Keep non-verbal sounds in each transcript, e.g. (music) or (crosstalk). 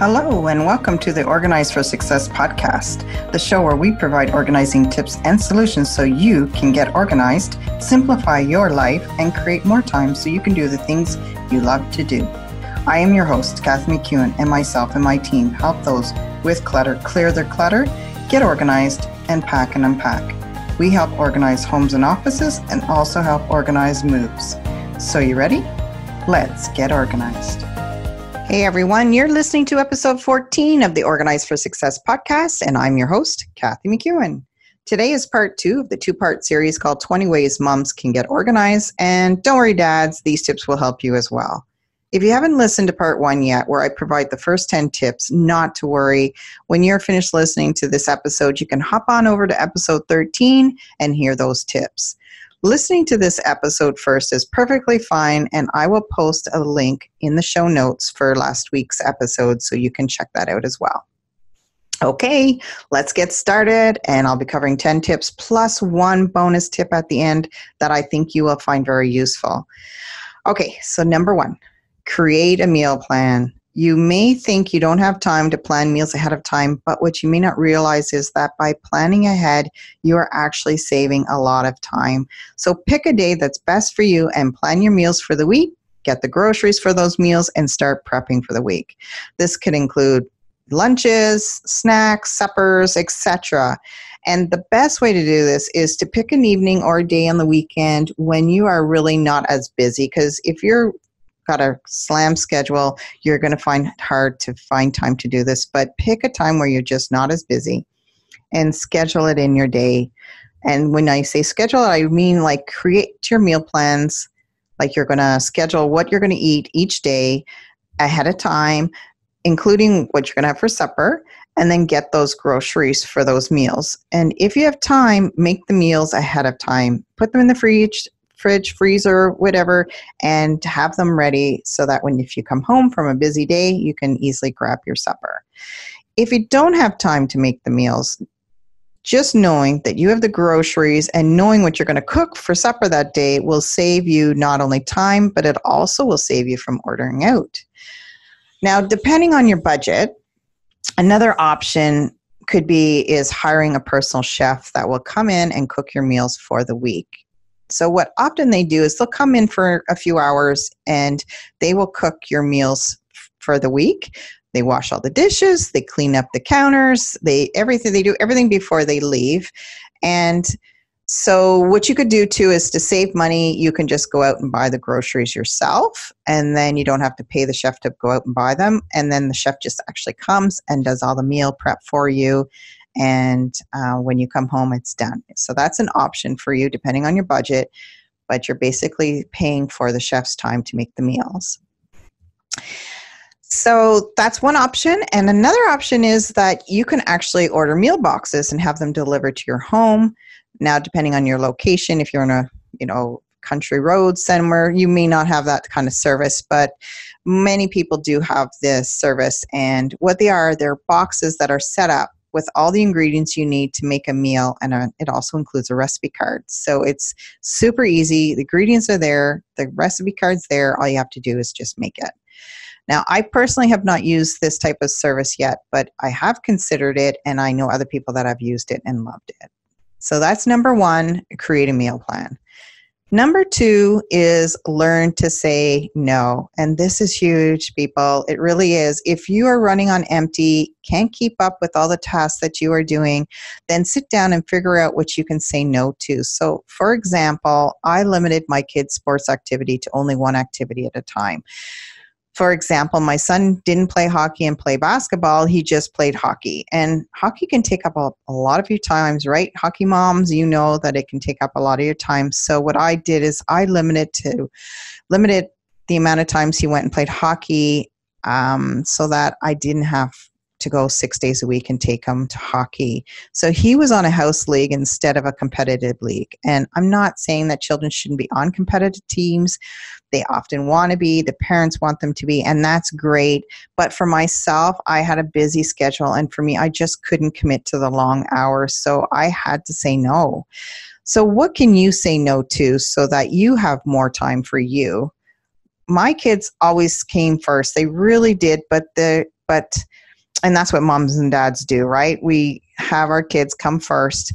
Hello, and welcome to the Organize for Success podcast, the show where we provide organizing tips and solutions so you can get organized, simplify your life, and create more time so you can do the things you love to do. I am your host, Kathy McEwen, and myself and my team help those with clutter clear their clutter, get organized, and pack and unpack. We help organize homes and offices and also help organize moves. So, you ready? Let's get organized. Hey everyone, you're listening to episode 14 of the Organized for Success podcast, and I'm your host, Kathy McEwen. Today is part two of the two part series called 20 Ways Moms Can Get Organized. And don't worry, dads, these tips will help you as well. If you haven't listened to part one yet, where I provide the first 10 tips, not to worry. When you're finished listening to this episode, you can hop on over to episode 13 and hear those tips. Listening to this episode first is perfectly fine, and I will post a link in the show notes for last week's episode so you can check that out as well. Okay, let's get started, and I'll be covering 10 tips plus one bonus tip at the end that I think you will find very useful. Okay, so number one, create a meal plan. You may think you don't have time to plan meals ahead of time, but what you may not realize is that by planning ahead, you are actually saving a lot of time. So pick a day that's best for you and plan your meals for the week, get the groceries for those meals, and start prepping for the week. This could include lunches, snacks, suppers, etc. And the best way to do this is to pick an evening or a day on the weekend when you are really not as busy. Because if you're got a slam schedule, you're going to find it hard to find time to do this. But pick a time where you're just not as busy and schedule it in your day. And when I say schedule I mean like create your meal plans. Like you're going to schedule what you're going to eat each day ahead of time, including what you're going to have for supper, and then get those groceries for those meals. And if you have time, make the meals ahead of time. Put them in the fridge fridge, freezer, whatever, and have them ready so that when if you come home from a busy day, you can easily grab your supper. If you don't have time to make the meals, just knowing that you have the groceries and knowing what you're going to cook for supper that day will save you not only time, but it also will save you from ordering out. Now, depending on your budget, another option could be is hiring a personal chef that will come in and cook your meals for the week. So, what often they do is they'll come in for a few hours and they will cook your meals for the week. They wash all the dishes, they clean up the counters, they everything they do everything before they leave. And so, what you could do too is to save money, you can just go out and buy the groceries yourself, and then you don't have to pay the chef to go out and buy them. And then the chef just actually comes and does all the meal prep for you and uh, when you come home it's done. So that's an option for you depending on your budget but you're basically paying for the chef's time to make the meals. So that's one option and another option is that you can actually order meal boxes and have them delivered to your home. Now depending on your location if you're in a you know country road somewhere you may not have that kind of service but many people do have this service and what they are they're boxes that are set up with all the ingredients you need to make a meal, and a, uh, it also includes a recipe card. So it's super easy. The ingredients are there, the recipe card's there. All you have to do is just make it. Now, I personally have not used this type of service yet, but I have considered it, and I know other people that have used it and loved it. So that's number one create a meal plan. Number two is learn to say no. And this is huge, people. It really is. If you are running on empty, can't keep up with all the tasks that you are doing, then sit down and figure out what you can say no to. So, for example, I limited my kids' sports activity to only one activity at a time for example, my son didn't play hockey and play basketball. He just played hockey. And hockey can take up a, a, lot of your times, right? Hockey moms, you know that it can take up a lot of your time. So what I did is I limited to limited the amount of times he went and played hockey um, so that I didn't have to go six days a week and take him to hockey. So he was on a house league instead of a competitive league. And I'm not saying that children shouldn't be on competitive teams. They often want to be, the parents want them to be, and that's great. But for myself, I had a busy schedule, and for me, I just couldn't commit to the long hours. So I had to say no. So, what can you say no to so that you have more time for you? My kids always came first. They really did, but the but and that's what moms and dads do, right? We have our kids come first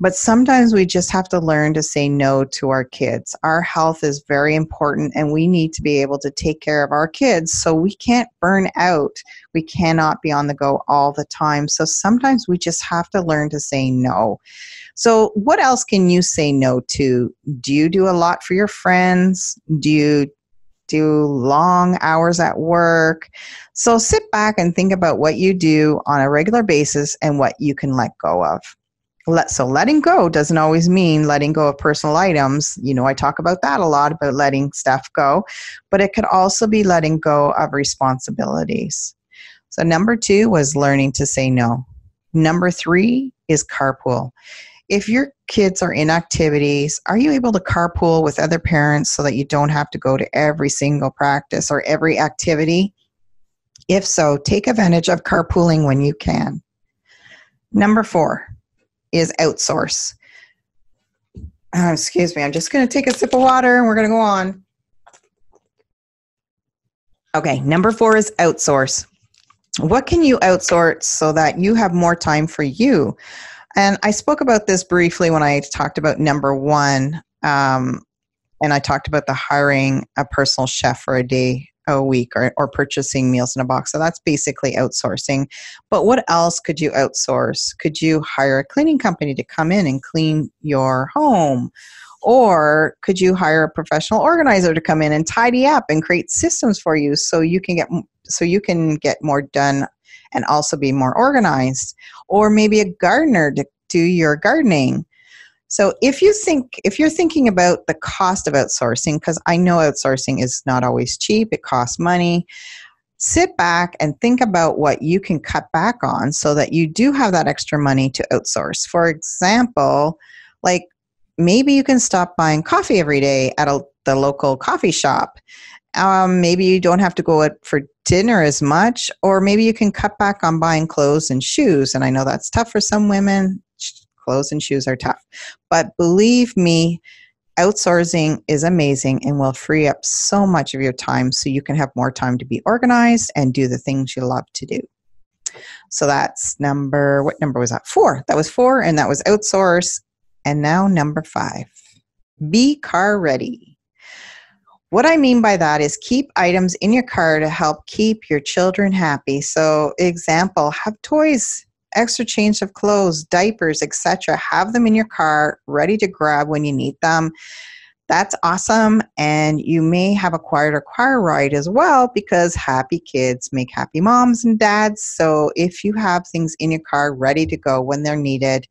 but sometimes we just have to learn to say no to our kids. Our health is very important and we need to be able to take care of our kids so we can't burn out. We cannot be on the go all the time. So sometimes we just have to learn to say no. So, what else can you say no to? Do you do a lot for your friends? Do you do long hours at work? So, sit back and think about what you do on a regular basis and what you can let go of. Let so letting go doesn't always mean letting go of personal items. You know i talk about that a lot about letting stuff go but it could also be letting go of responsibilities. So number two was learning to say no. Number three is carpool if your kids are in activities are you able to carpool with other parents so that you don't have to go to every single practice or every activity if so take advantage of carpooling when you can number four is outsource. Uh, excuse me, I'm just going to take a sip of water and we're going to go on. Okay, number four is outsource. What can you outsource so that you have more time for you? And I spoke about this briefly when I talked about number one. Um, and I talked about the hiring a personal chef for a day a week or, or purchasing meals in a box. So that's basically outsourcing. But what else could you outsource? Could you hire a cleaning company to come in and clean your home? Or could you hire a professional organizer to come in and tidy up and create systems for you so you can get so you can get more done and also be more organized? Or maybe a gardener to do your gardening so if you think if you're thinking about the cost of outsourcing because I know outsourcing is not always cheap, it costs money. Sit back and think about what you can cut back on so that you do have that extra money to outsource. For example, like maybe you can stop buying coffee every day at a, the local coffee shop. Um, maybe you don't have to go out for dinner as much, or maybe you can cut back on buying clothes and shoes. And I know that's tough for some women clothes and shoes are tough. But believe me, outsourcing is amazing and will free up so much of your time so you can have more time to be organized and do the things you love to do. So that's number, what number was that? Four. That was four, and that was outsource. And now number five be car ready. What I mean by that is keep items in your car to help keep your children happy. So, example, have toys extra change of clothes, diapers, etc. Have them in your car ready to grab when you need them. That's awesome. And you may have acquired a car ride as well because happy kids make happy moms and dads. So if you have things in your car ready to go when they're needed,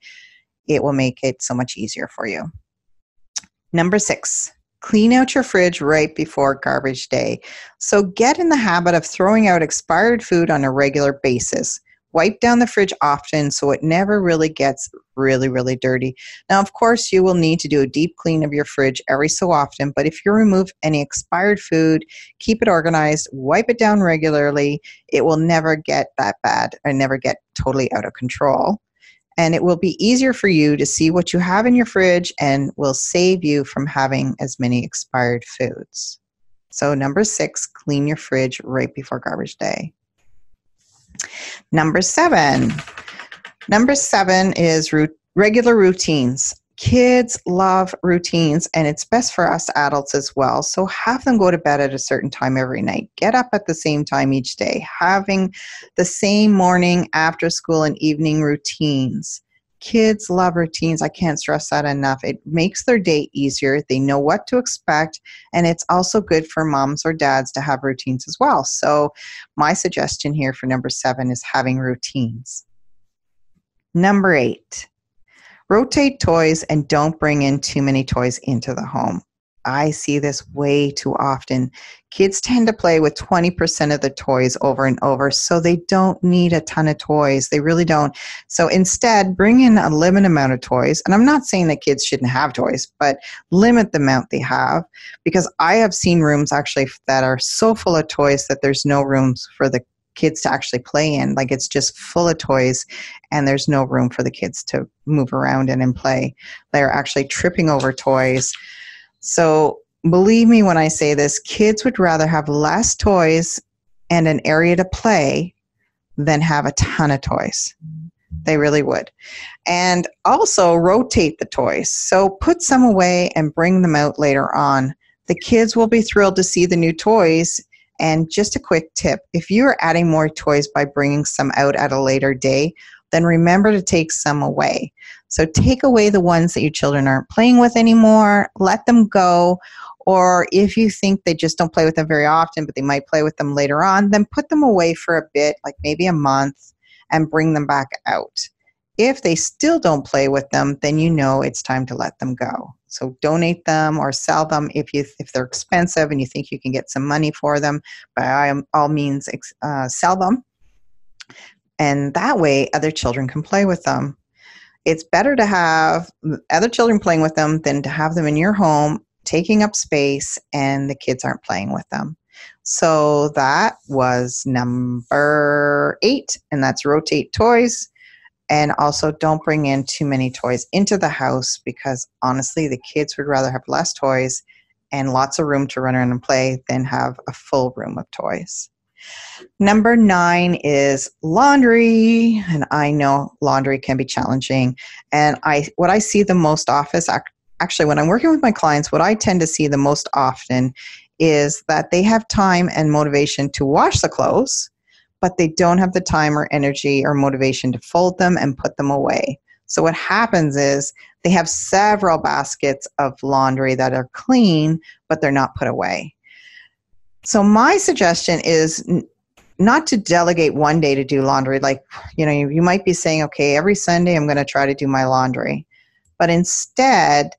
it will make it so much easier for you. Number six, clean out your fridge right before garbage day. So get in the habit of throwing out expired food on a regular basis wipe down the fridge often so it never really gets really, really dirty. Now, of course, you will need to do a deep clean of your fridge every so often, but if you remove any expired food, keep it organized, wipe it down regularly, it will never get that bad and never get totally out of control. And it will be easier for you to see what you have in your fridge and will save you from having as many expired foods. So, number six, clean your fridge right before garbage day. Number seven. Number seven is regular routines. Kids love routines, and it's best for us adults as well. So, have them go to bed at a certain time every night. Get up at the same time each day. Having the same morning, after school, and evening routines kids love routines. I can't stress that enough. It makes their day easier. They know what to expect, and it's also good for moms or dads to have routines as well. So, my suggestion here for number seven is having routines. Number eight, rotate toys and don't bring in too many toys into the home. I see this way too often. Kids tend to play with 20% of the toys over and over, so they don't need a ton of toys. They really don't. So instead, bring in a limited amount of toys. And I'm not saying that kids shouldn't have toys, but limit the amount they have because I have seen rooms actually that are so full of toys that there's no rooms for the kids to actually play in. Like it's just full of toys and there's no room for the kids to move around in and play. They're actually tripping over toys. So believe me when I say this, kids would rather have less toys and an area to play than have a ton of toys. They really would. And also rotate the toys. So put some away and bring them out later on. The kids will be thrilled to see the new toys. And just a quick tip if you are adding more toys by bringing some out at a later day, then remember to take some away. So take away the ones that your children aren't playing with anymore, let them go. Or if you think they just don't play with them very often, but they might play with them later on, then put them away for a bit, like maybe a month, and bring them back out. If they still don't play with them, then you know it's time to let them go. So donate them or sell them if you if they're expensive and you think you can get some money for them. By all means, uh, sell them, and that way other children can play with them. It's better to have other children playing with them than to have them in your home taking up space and the kids aren't playing with them. So that was number eight, and that's rotate toys. And also, don't bring in too many toys into the house because honestly, the kids would rather have less toys and lots of room to run around and play than have a full room of toys. Number nine is laundry, and I know laundry can be challenging. And I, what I see the most often actually, when I'm working with my clients, what I tend to see the most often is that they have time and motivation to wash the clothes, but they don't have the time or energy or motivation to fold them and put them away. So, what happens is they have several baskets of laundry that are clean, but they're not put away. So, my suggestion is not to delegate one day to do laundry. Like, you know, you, you might be saying, okay, every Sunday I'm going to try to do my laundry. But instead,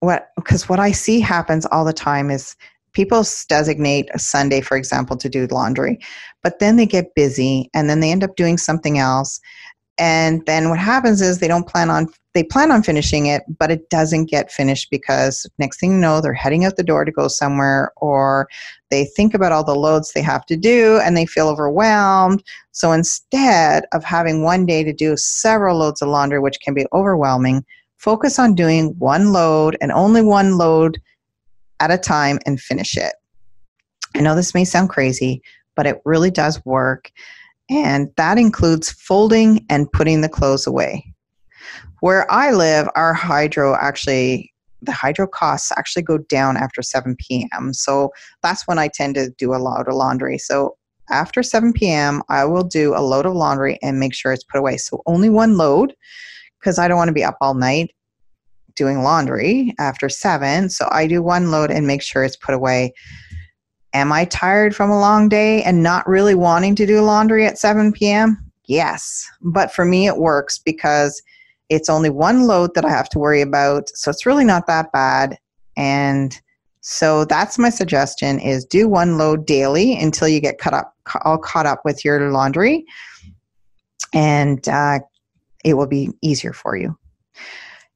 what because what I see happens all the time is people designate a Sunday, for example, to do laundry, but then they get busy and then they end up doing something else. And then what happens is they don't plan on they plan on finishing it, but it doesn't get finished because next thing you know, they're heading out the door to go somewhere, or they think about all the loads they have to do and they feel overwhelmed. So instead of having one day to do several loads of laundry, which can be overwhelming, focus on doing one load and only one load at a time and finish it. I know this may sound crazy, but it really does work. And that includes folding and putting the clothes away. Where I live, our hydro actually, the hydro costs actually go down after 7 p.m. So that's when I tend to do a lot of laundry. So after 7 p.m., I will do a load of laundry and make sure it's put away. So only one load because I don't want to be up all night doing laundry after seven. So I do one load and make sure it's put away. Am I tired from a long day and not really wanting to do laundry at 7 p.m.? Yes. But for me, it works because it's only one load that I have to worry about. So it's really not that bad. And so that's my suggestion is do one load daily until you get cut up, all caught up with your laundry. And uh, it will be easier for you.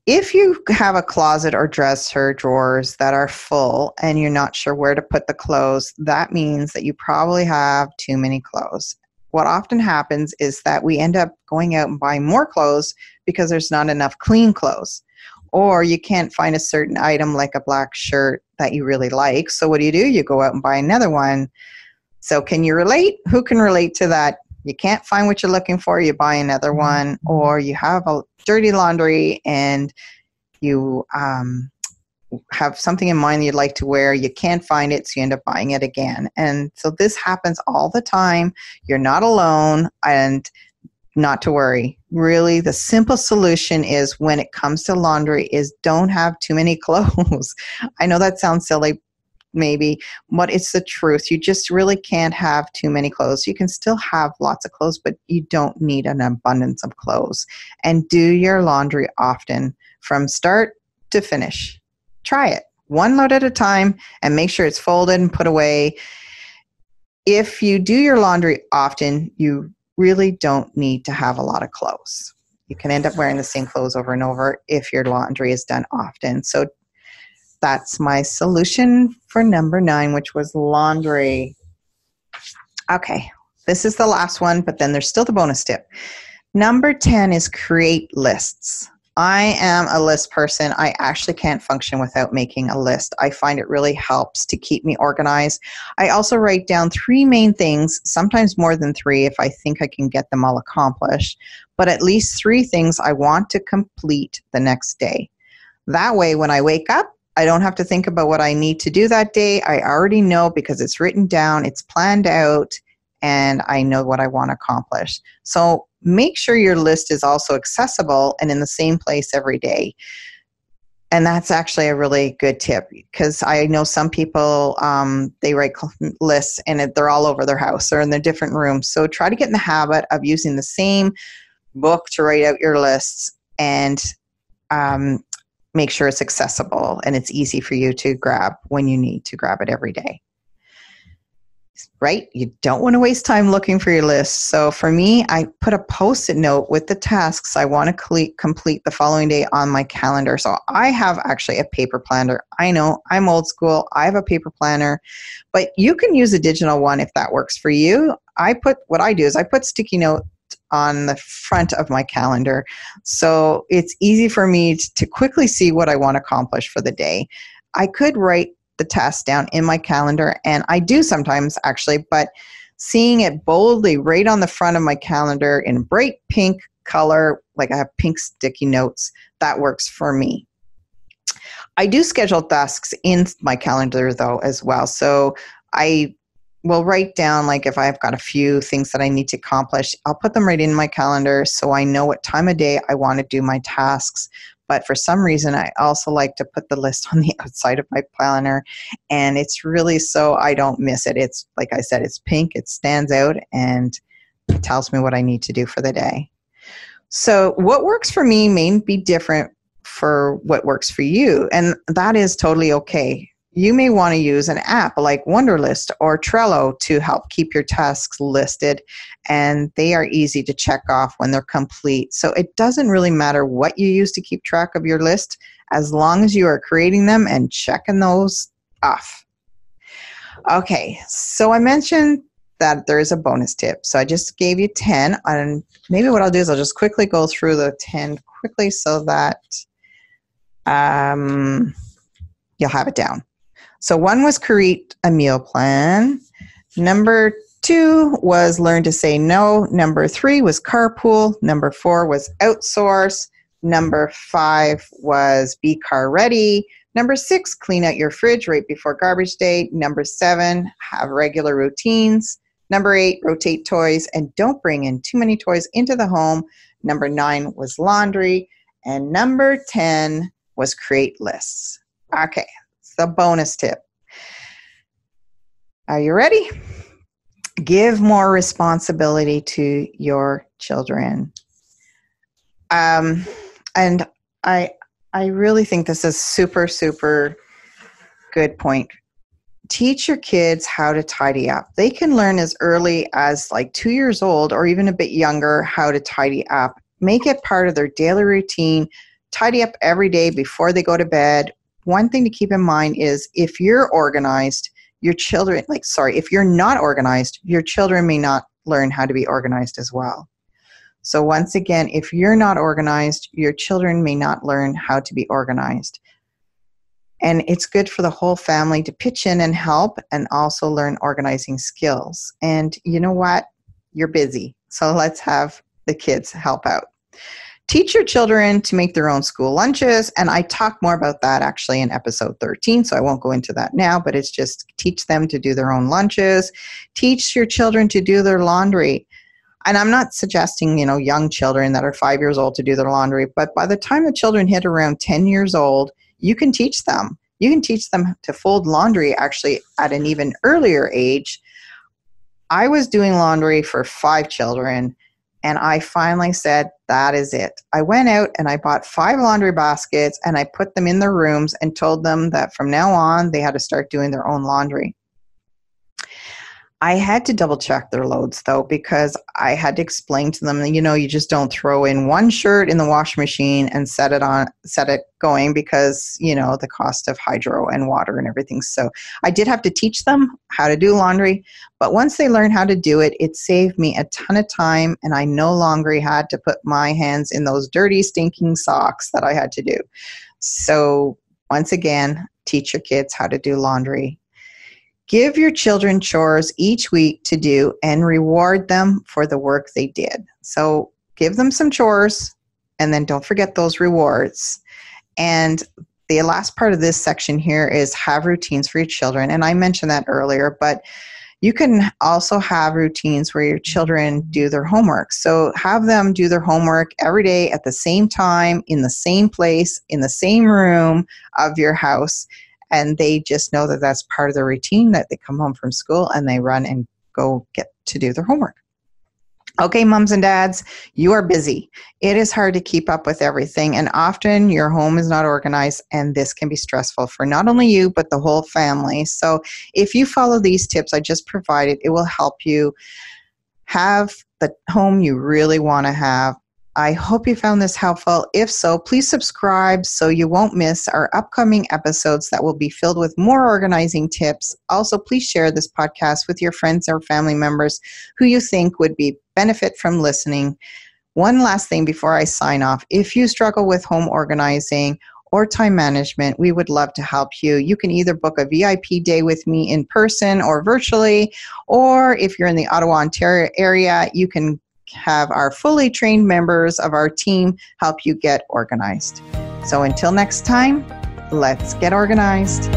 If you have a closet or dresser drawers that are full and you're not sure where to put the clothes, that means that you probably have too many clothes. What often happens is that we end up going out and buying more clothes because there's not enough clean clothes. Or you can't find a certain item like a black shirt that you really like. So, what do you do? You go out and buy another one. So, can you relate? Who can relate to that? You can't find what you're looking for, you buy another one, or you have a dirty laundry and you um, have something in mind you'd like to wear, you can't find it, so you end up buying it again. And so this happens all the time. You're not alone, and not to worry. Really, the simple solution is when it comes to laundry is don't have too many (laughs) clothes. I know that sounds silly, maybe, but it's the truth. You just really can't have too many clothes. You can still have lots of clothes, but you don't need an abundance of clothes. And do your laundry often from start to finish. Try it one load at a time and make sure it's folded and put away. If you do your laundry often, you really don't need to have a lot of clothes. You can end up wearing the same clothes over and over if your laundry is done often. So that's my solution for number nine, which was laundry. Okay, this is the last one, but then there's still the bonus tip. Number 10 is create lists. I am a list person. I actually can't function without making a list. I find it really helps to keep me organized. I also write down three main things, sometimes more than three if I think I can get them all accomplished, but at least three things I want to complete the next day. That way, when I wake up, I don't have to think about what I need to do that day. I already know because it's written down, it's planned out, and I know what I want to accomplish. So make sure your list is also accessible and in the same place every day. And that's actually a really good tip because I know some people um, they write lists and they're all over their house or in their different rooms. So try to get in the habit of using the same book to write out your lists and um, make sure it's accessible and it's easy for you to grab when you need to grab it every day right? You don't want to waste time looking for your list. So for me, I put a post it note with the tasks I want to complete the following day on my calendar. So I have actually a paper planner. I know I'm old school, I have a paper planner, but you can use a digital one if that works for you. I put what I do is I put sticky note on the front of my calendar. So it's easy for me to quickly see what I want to accomplish for the day. I could write the task down in my calendar, and I do sometimes actually, but seeing it boldly right on the front of my calendar in bright pink color, like I have pink sticky notes, that works for me. I do schedule tasks in my calendar though as well. So I will write down like if I've got a few things that I need to accomplish, I'll put them right in my calendar so I know what time of day I want to do my tasks. But for some reason, I also like to put the list (laughs) on the outside of my planner. And it's really so I don't miss it. It's like I said, it's pink, it stands out, and it tells me what I need to do for the day. So, what works for me may be different for what works for you. And that is totally okay you may want to use an app like Wunderlist or Trello to help keep your tasks listed, and they are easy to check off when they're complete. So it doesn't really matter what you use to keep track of your list as long as you are creating them and checking those off. Okay, so I mentioned that there is a bonus tip. So I just gave you 10, and maybe what I'll do is I'll just quickly go through the 10 quickly so that um, you'll have it down. So one was create a meal plan. Number two was learn to say no. Number three was carpool. Number four was outsource. Number five was be car ready. Number six, clean out your fridge right before garbage day. Number seven, have regular routines. Number eight, rotate toys and don't bring in too many toys into the home. Number nine was laundry. And number 10 was create lists. Okay, the bonus tip. Are you ready? Give more responsibility to your children. Um, and I, I really think this is super, super good point. Teach your kids how to tidy up. They can learn as early as like two years old or even a bit younger how to tidy up. Make it part of their daily routine. Tidy up every day before they go to bed one thing to keep in mind is if you're organized, your children, like, sorry, if you're not organized, your children may not learn how to be organized as well. So, once again, if you're not organized, your children may not learn how to be organized. And it's good for the whole family to pitch in and help and also learn organizing skills. And you know what? You're busy. So, (laughs) let's have the kids help out teach your children to make their own school lunches. And I talk more about that actually in episode 13, so I won't go into that now, but it's just teach them to do their own lunches, teach your children to do their laundry. And I'm not suggesting, you know, young children that are five years old to do their laundry, but by the time the children hit around 10 years old, you can teach them. You can teach them to fold laundry actually at an even earlier age. I was doing laundry for five children and I finally said, that is it. I went out and I bought five laundry baskets and I put them in their rooms and told them that from now on they had to start doing their own laundry. I had to double check their loads though because I had to explain to them, that you know, you just don't throw in one shirt in the washing machine and set it on set it going because, you know, the cost of hydro and water and everything. So I did have to teach them how to do laundry, but once they learned how to do it, it saved me a ton of time and I no longer had to put my hands in those dirty stinking socks that I had to do. So once again, teach your kids how to do laundry Give your children chores each week to do and reward them for the work they did. So give them some chores and then don't forget those rewards. And the last part of this section here is have routines for your children. And I mentioned that earlier, but you can also have routines where your children do their homework. So have them do their homework every day at the same time, in the same place, in the same room of your house and they just know that that's part of their routine that they come home from school and they run and go get to do their homework. Okay, moms and dads, you are busy. It is hard to keep up with everything, and often your home is not organized, and this can be stressful for not only you, but the whole family. So, if you follow these tips I just provided, it will help you have the home you really want to have I hope you found this helpful. If so, please subscribe so you won't miss our upcoming episodes that will be filled with more organizing tips. Also, please share this podcast with your friends or family members who you think would be benefit from listening. One last thing before I sign off. If you struggle with home organizing or time management, we would love to help you. You can either book a VIP day with me in person or virtually, or if you're in the Ottawa, Ontario area, you can have our fully trained members of our team help you get organized. So until next time, let's get organized.